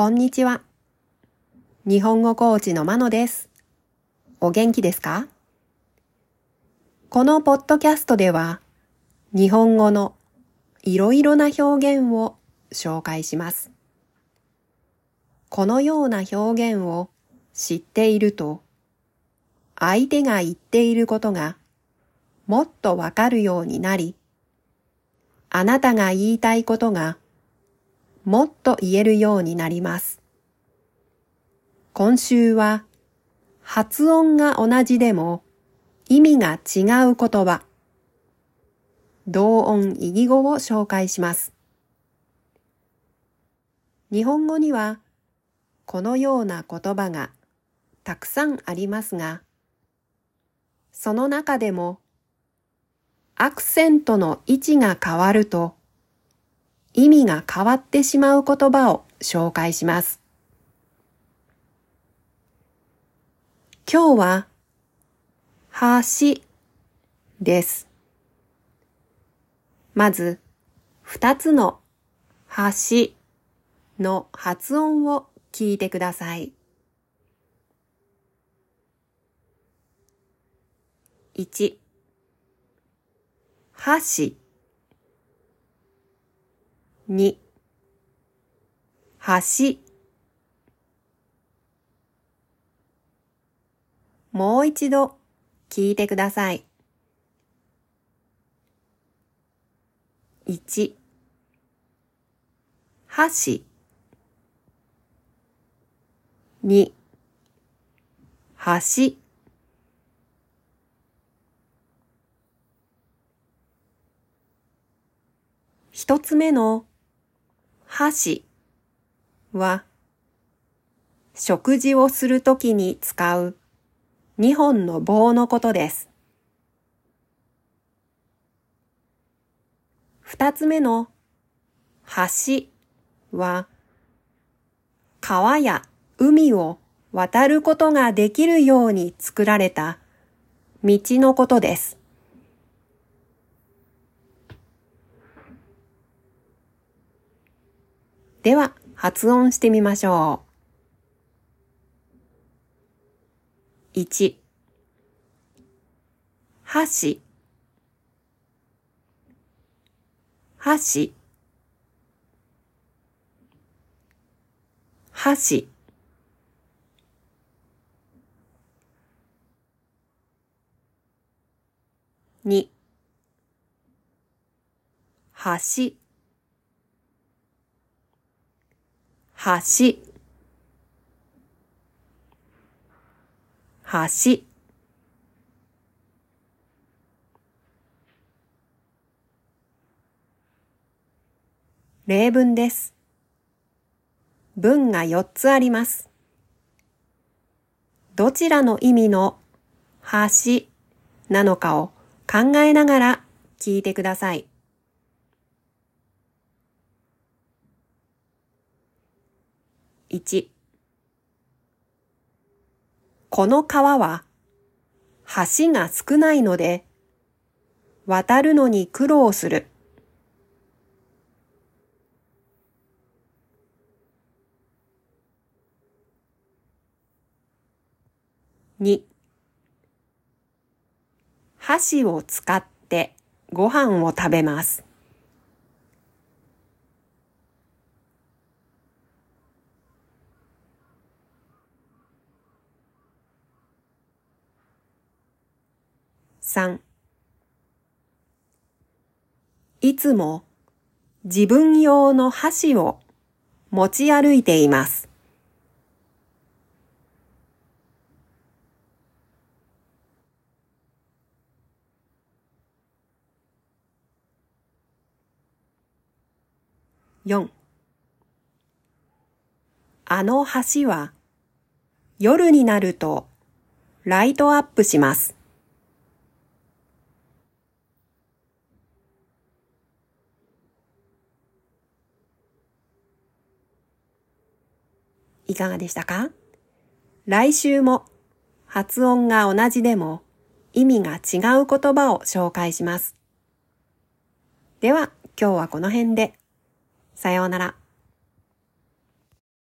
こんにちは。日本語コーチのまのです。お元気ですか？このポッドキャストでは、日本語のいろいろな表現を紹介します。このような表現を知っていると、相手が言っていることがもっとわかるようになり、あなたが言いたいことがもっと言えるようになります。今週は発音が同じでも意味が違う言葉、同音異義語を紹介します。日本語にはこのような言葉がたくさんありますが、その中でもアクセントの位置が変わると意味が変わってしまう言葉を紹介します。今日は、橋です。まず、二つの橋の発音を聞いてください。1箸2橋もう一度聞いてください。1箸2橋一つ目の箸は食事をするときに使う2本の棒のことです。二つ目の橋は川や海を渡ることができるように作られた道のことです。では、発音してみましょう。1箸。箸。箸。2橋橋橋例文です。文が4つあります。どちらの意味の橋なのかを考えながら聞いてください。1この川は橋が少ないので渡るのに苦労する。2箸を使ってご飯を食べます。3いつも自分用の箸を持ち歩いています。4あの橋は夜になるとライトアップします。いかがでしたか？来週も発音が同じでも意味が違う言葉を紹介します。では今日はこの辺で。さようなら。